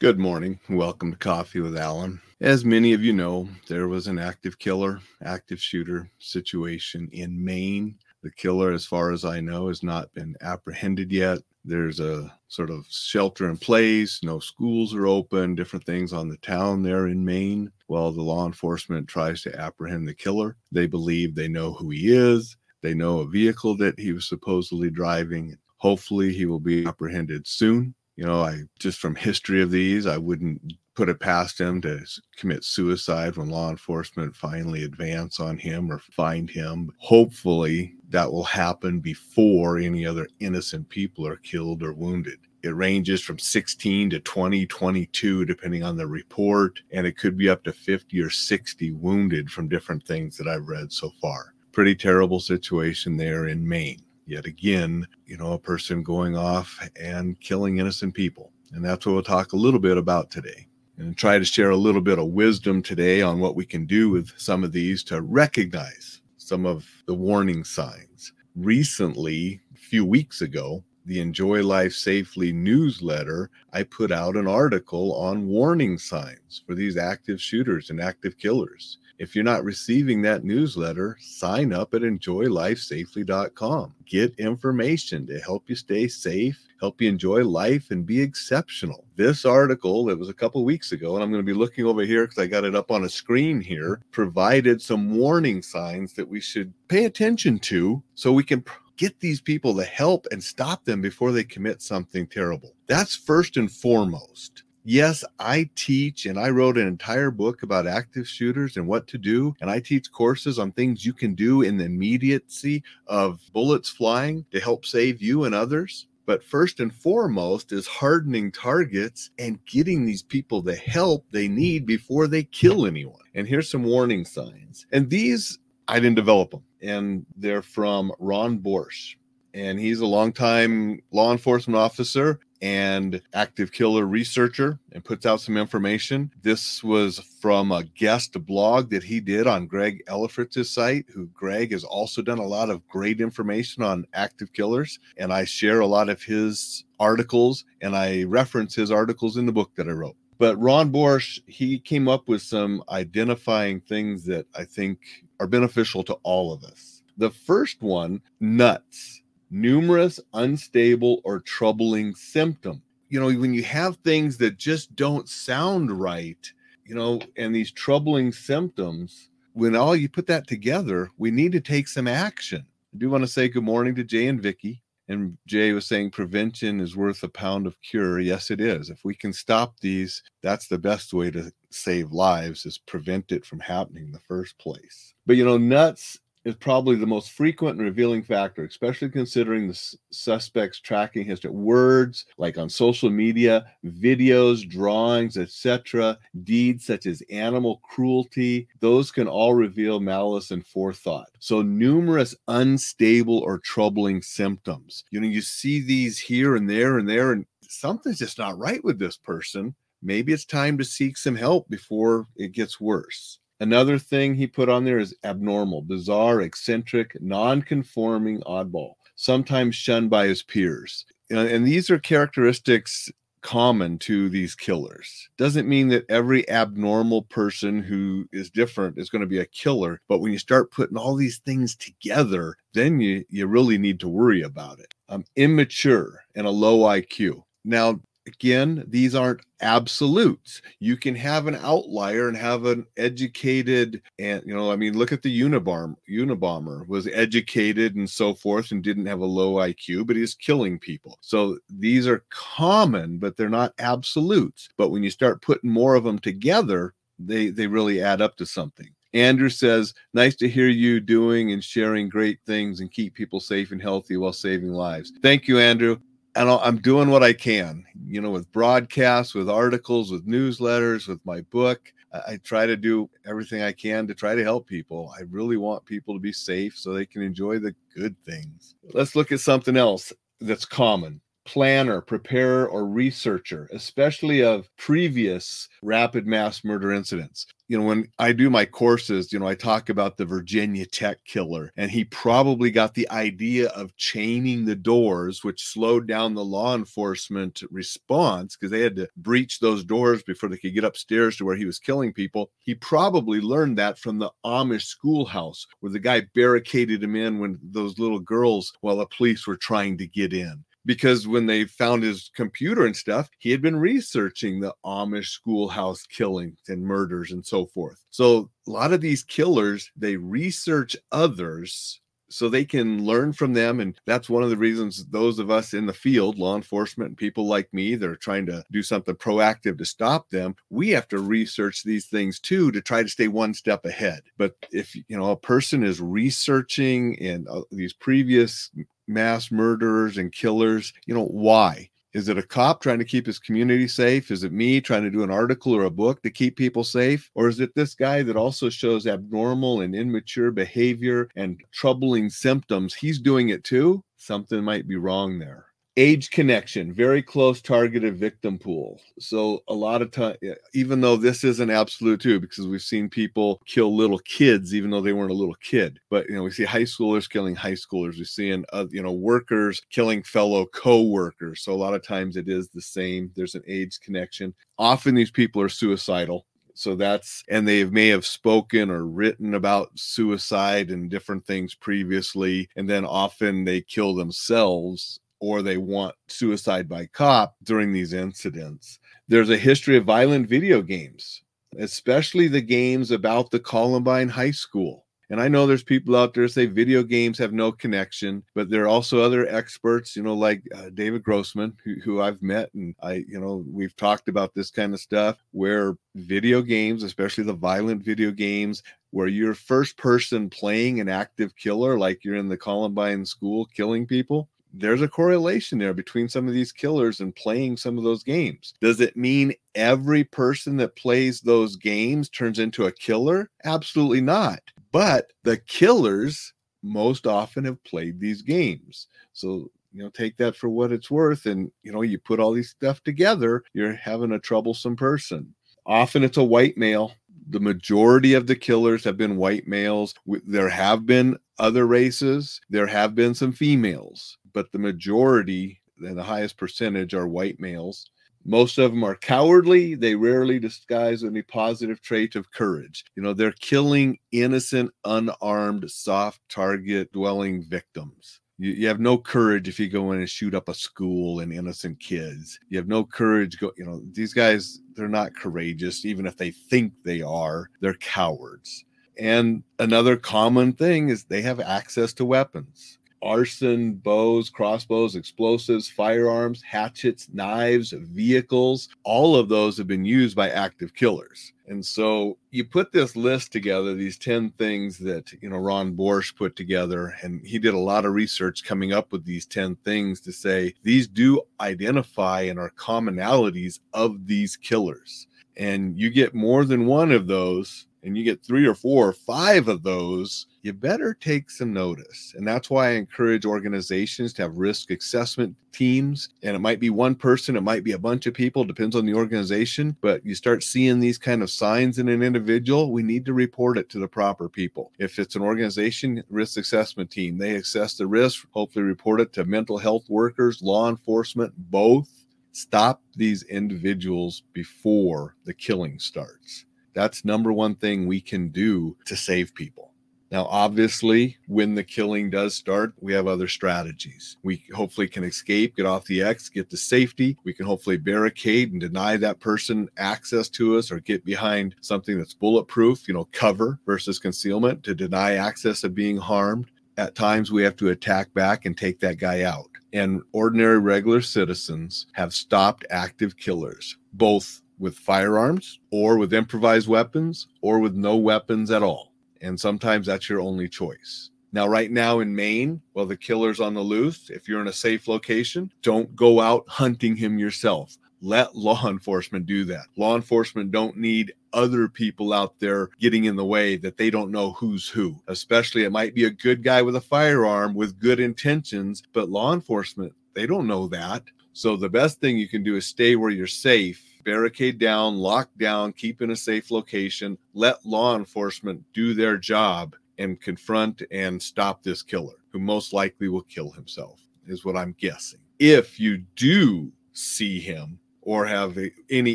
Good morning. Welcome to Coffee with Alain. As many of you know, there was an active killer, active shooter situation in Maine. The killer, as far as I know, has not been apprehended yet. There's a sort of shelter in place, no schools are open, different things on the town there in Maine. While the law enforcement tries to apprehend the killer, they believe they know who he is. They know a vehicle that he was supposedly driving. Hopefully, he will be apprehended soon you know, I just from history of these, I wouldn't put it past him to commit suicide when law enforcement finally advance on him or find him. Hopefully, that will happen before any other innocent people are killed or wounded. It ranges from 16 to 20, 22, depending on the report, and it could be up to 50 or 60 wounded from different things that I've read so far. Pretty terrible situation there in Maine yet again, you know, a person going off and killing innocent people. And that's what we'll talk a little bit about today. And try to share a little bit of wisdom today on what we can do with some of these to recognize some of the warning signs. Recently, a few weeks ago, the Enjoy Life Safely newsletter, I put out an article on warning signs for these active shooters and active killers. If you're not receiving that newsletter, sign up at enjoylifesafely.com. Get information to help you stay safe, help you enjoy life, and be exceptional. This article that was a couple weeks ago, and I'm going to be looking over here because I got it up on a screen here, provided some warning signs that we should pay attention to so we can get these people the help and stop them before they commit something terrible. That's first and foremost yes, I teach and I wrote an entire book about active shooters and what to do. And I teach courses on things you can do in the immediacy of bullets flying to help save you and others. But first and foremost is hardening targets and getting these people the help they need before they kill anyone. And here's some warning signs. And these, I didn't develop them. And they're from Ron Borsch and he's a longtime law enforcement officer and active killer researcher and puts out some information. This was from a guest blog that he did on Greg Ellifritz's site, who Greg has also done a lot of great information on active killers. And I share a lot of his articles and I reference his articles in the book that I wrote. But Ron Borsch, he came up with some identifying things that I think are beneficial to all of us. The first one, nuts numerous unstable or troubling symptom. You know, when you have things that just don't sound right, you know, and these troubling symptoms, when all you put that together, we need to take some action. I do want to say good morning to Jay and Vicky. And Jay was saying prevention is worth a pound of cure. Yes, it is. If we can stop these, that's the best way to save lives is prevent it from happening in the first place. But you know, nuts is probably the most frequent and revealing factor, especially considering the suspect's tracking history. Words like on social media, videos, drawings, etc., deeds such as animal cruelty, those can all reveal malice and forethought. So, numerous unstable or troubling symptoms. You know, you see these here and there and there, and something's just not right with this person. Maybe it's time to seek some help before it gets worse. Another thing he put on there is abnormal, bizarre, eccentric, non-conforming, oddball, sometimes shunned by his peers. And these are characteristics common to these killers. Doesn't mean that every abnormal person who is different is going to be a killer, but when you start putting all these things together, then you you really need to worry about it. Um, immature and a low IQ. Now, again, these aren't absolutes. You can have an outlier and have an educated, and you know, I mean, look at the Unabomber. Unabomber was educated and so forth, and didn't have a low IQ, but he's killing people. So these are common, but they're not absolutes. But when you start putting more of them together, they they really add up to something. Andrew says, Nice to hear you doing and sharing great things and keep people safe and healthy while saving lives. Thank you, Andrew and I'm doing what I can, you know, with broadcasts, with articles, with newsletters, with my book. I, try to do everything I can to try to help people. I really want people to be safe so they can enjoy the good things. Let's look at something else that's common planner, preparer, or researcher, especially of previous rapid mass murder incidents you know, when I do my courses, you know, I talk about the Virginia Tech killer, and he probably got the idea of chaining the doors, which slowed down the law enforcement response because they had to breach those doors before they could get upstairs to where he was killing people. He probably learned that from the Amish schoolhouse where the guy barricaded him in when those little girls, while the police were trying to get in because when they found his computer and stuff, he had been researching the Amish schoolhouse killings and murders and so forth. So a lot of these killers, they research others so they can learn from them. And that's one of the reasons those of us in the field, law enforcement and people like me that are trying to do something proactive to stop them, we have to research these things too to try to stay one step ahead. But if you know a person is researching in uh, these previous mass murderers and killers. You know, why? Is it a cop trying to keep his community safe? Is it me trying to do an article or a book to keep people safe? Or is it this guy that also shows abnormal and immature behavior and troubling symptoms? He's doing it too. Something might be wrong there age connection very close targeted victim pool. So a lot of time even though this is an absolute too because we've seen people kill little kids even though they weren't a little kid but you know we see high schoolers killing high schoolers. We see in uh, you know workers killing fellow co-workers. So a lot of times it is the same. There's an age connection. Often these people are suicidal. So that's and they may have spoken or written about suicide and different things previously and then often they kill themselves or they want suicide by cop during these incidents. There's a history of violent video games, especially the games about the Columbine High School. And I know there's people out there say video games have no connection, but there are also other experts, you know, like uh, David Grossman, who, who I've met, and I, you know, we've talked about this kind of stuff where video games, especially the violent video games, where you're first person playing an active killer, like you're in the Columbine school killing people, there's a correlation there between some of these killers and playing some of those games. Does it mean every person that plays those games turns into a killer? Absolutely not. But the killers most often have played these games. So, you know, take that for what it's worth. And, you know, you put all these stuff together, you're having a troublesome person. Often it's a white male the majority of the killers have been white males. There have been other races, there have been some females, but the majority and the highest percentage are white males. Most of them are cowardly. They rarely disguise any positive trait of courage. You know, they're killing innocent, unarmed, soft target dwelling victims. You, you, have no courage if you go in and shoot up a school and innocent kids. You have no courage. Go, you know, these guys, they're not courageous, even if they think they are. They're cowards. And another common thing is they have access to weapons arson, bows, crossbows, explosives, firearms, hatchets, knives, vehicles. All of those have been used by active killers. And so you put this list together, these 10 things that, you know, Ron Borsch put together, and he did a lot of research coming up with these 10 things to say these do identify and are commonalities of these killers. And you get more than one of those, and you get three or four or five of those you better take some notice. And that's why I encourage organizations to have risk assessment teams. And it might be one person, it might be a bunch of people, depends on the organization. But you start seeing these kind of signs in an individual, we need to report it to the proper people. If it's an organization risk assessment team, they assess the risk, hopefully report it to mental health workers, law enforcement, both. Stop these individuals before the killing starts. That's number one thing we can do to save people. Now, obviously, when the killing does start, we have other strategies. We hopefully can escape, get off the X, get to safety. We can hopefully barricade and deny that person access to us or get behind something that's bulletproof, you know, cover versus concealment to deny access of being harmed. At times, we have to attack back and take that guy out. And ordinary, regular citizens have stopped active killers, both with firearms or with improvised weapons or with no weapons at all and sometimes that's your only choice. Now, right now in Maine, while the killer's on the loose, if you're in a safe location, don't go out hunting him yourself. Let law enforcement do that. Law enforcement don't need other people out there getting in the way that they don't know who's who. Especially, it might be a good guy with a firearm with good intentions, but law enforcement, they don't know that. So the best thing you can do is stay where you're safe, barricade down, lock down, keep in a safe location, let law enforcement do their job and confront and stop this killer who most likely will kill himself, is what I'm guessing. If you do see him, or have any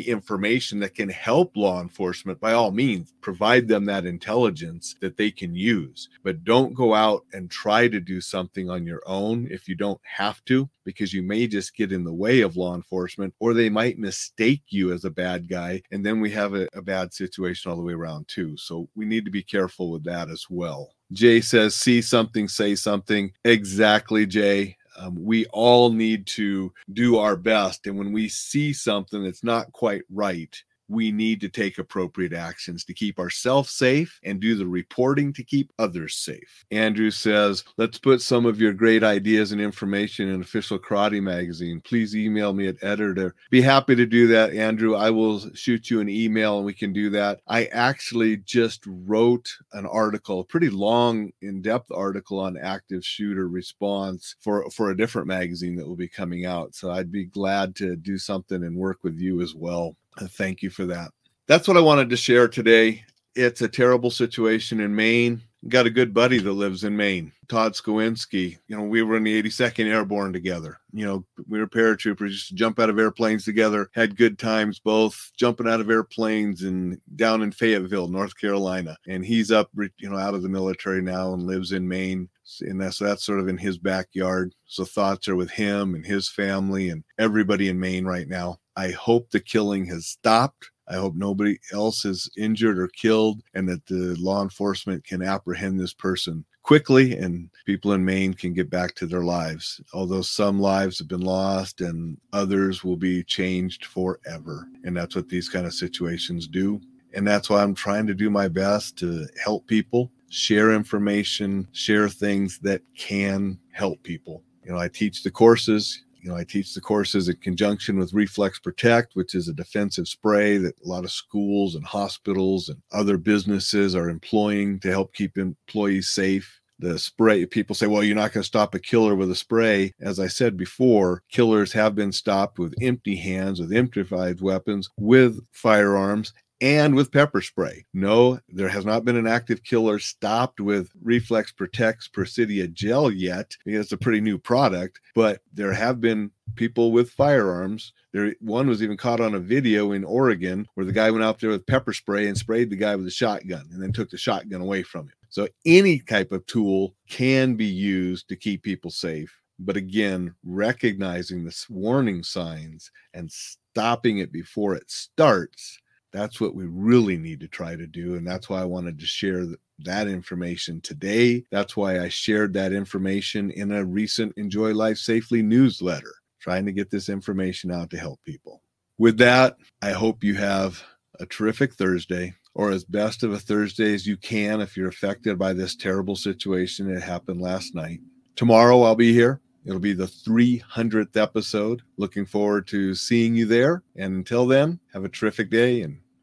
information that can help law enforcement, by all means, provide them that intelligence that they can use. But don't go out and try to do something on your own if you don't have to, because you may just get in the way of law enforcement, or they might mistake you as a bad guy. And then we have a, a bad situation all the way around, too. So we need to be careful with that as well. Jay says, see something, say something. Exactly, Jay um, we all need to do our best. And when we see something that's not quite right, we need to take appropriate actions to keep ourselves safe and do the reporting to keep others safe. Andrew says, Let's put some of your great ideas and information in official karate magazine. Please email me at editor. Be happy to do that, Andrew. I will shoot you an email and we can do that. I actually just wrote an article, a pretty long, in depth article on active shooter response for, for a different magazine that will be coming out. So I'd be glad to do something and work with you as well. Uh, thank you for that. That's what I wanted to share today. It's a terrible situation in Maine. Got a good buddy that lives in Maine, Todd Skowinski. You know, we were in the 82nd Airborne together. You know, we were paratroopers, just jump out of airplanes together, had good times both jumping out of airplanes and down in Fayetteville, North Carolina. And he's up, you know, out of the military now and lives in Maine. And that's, that's sort of in his backyard. So thoughts are with him and his family and everybody in Maine right now. I hope the killing has stopped. I hope nobody else is injured or killed and that the law enforcement can apprehend this person quickly and people in Maine can get back to their lives. Although some lives have been lost and others will be changed forever. And that's what these kind of situations do. And that's why I'm trying to do my best to help people, share information, share things that can help people. You know, I teach the courses you know, I teach the courses in conjunction with Reflex Protect, which is a defensive spray that a lot of schools and hospitals and other businesses are employing to help keep employees safe. The spray people say well you're not going to stop a killer with a spray. As i said before killers have been stopped with empty hands with improvised weapons with firearms and with pepper spray. No, there has not been an active killer stopped with Reflex Protects Presidia gel yet because it's a pretty new product, but there have been people with firearms. There one was even caught on a video in Oregon where the guy went out there with pepper spray and sprayed the guy with a shotgun and then took the shotgun away from him. So any type of tool can be used to keep people safe. But again, recognizing the warning signs and stopping it before it starts that's what we really need to try to do. And that's why I wanted to share that information today. That's why I shared that information in a recent Enjoy Life Safely newsletter, trying to get this information out to help people. With that, I hope you have a terrific Thursday or as best of a Thursday as you can if you're affected by this terrible situation that happened last night. Tomorrow I'll be here. It'll be the 300th episode. Looking forward to seeing you there. And until then, have a terrific day and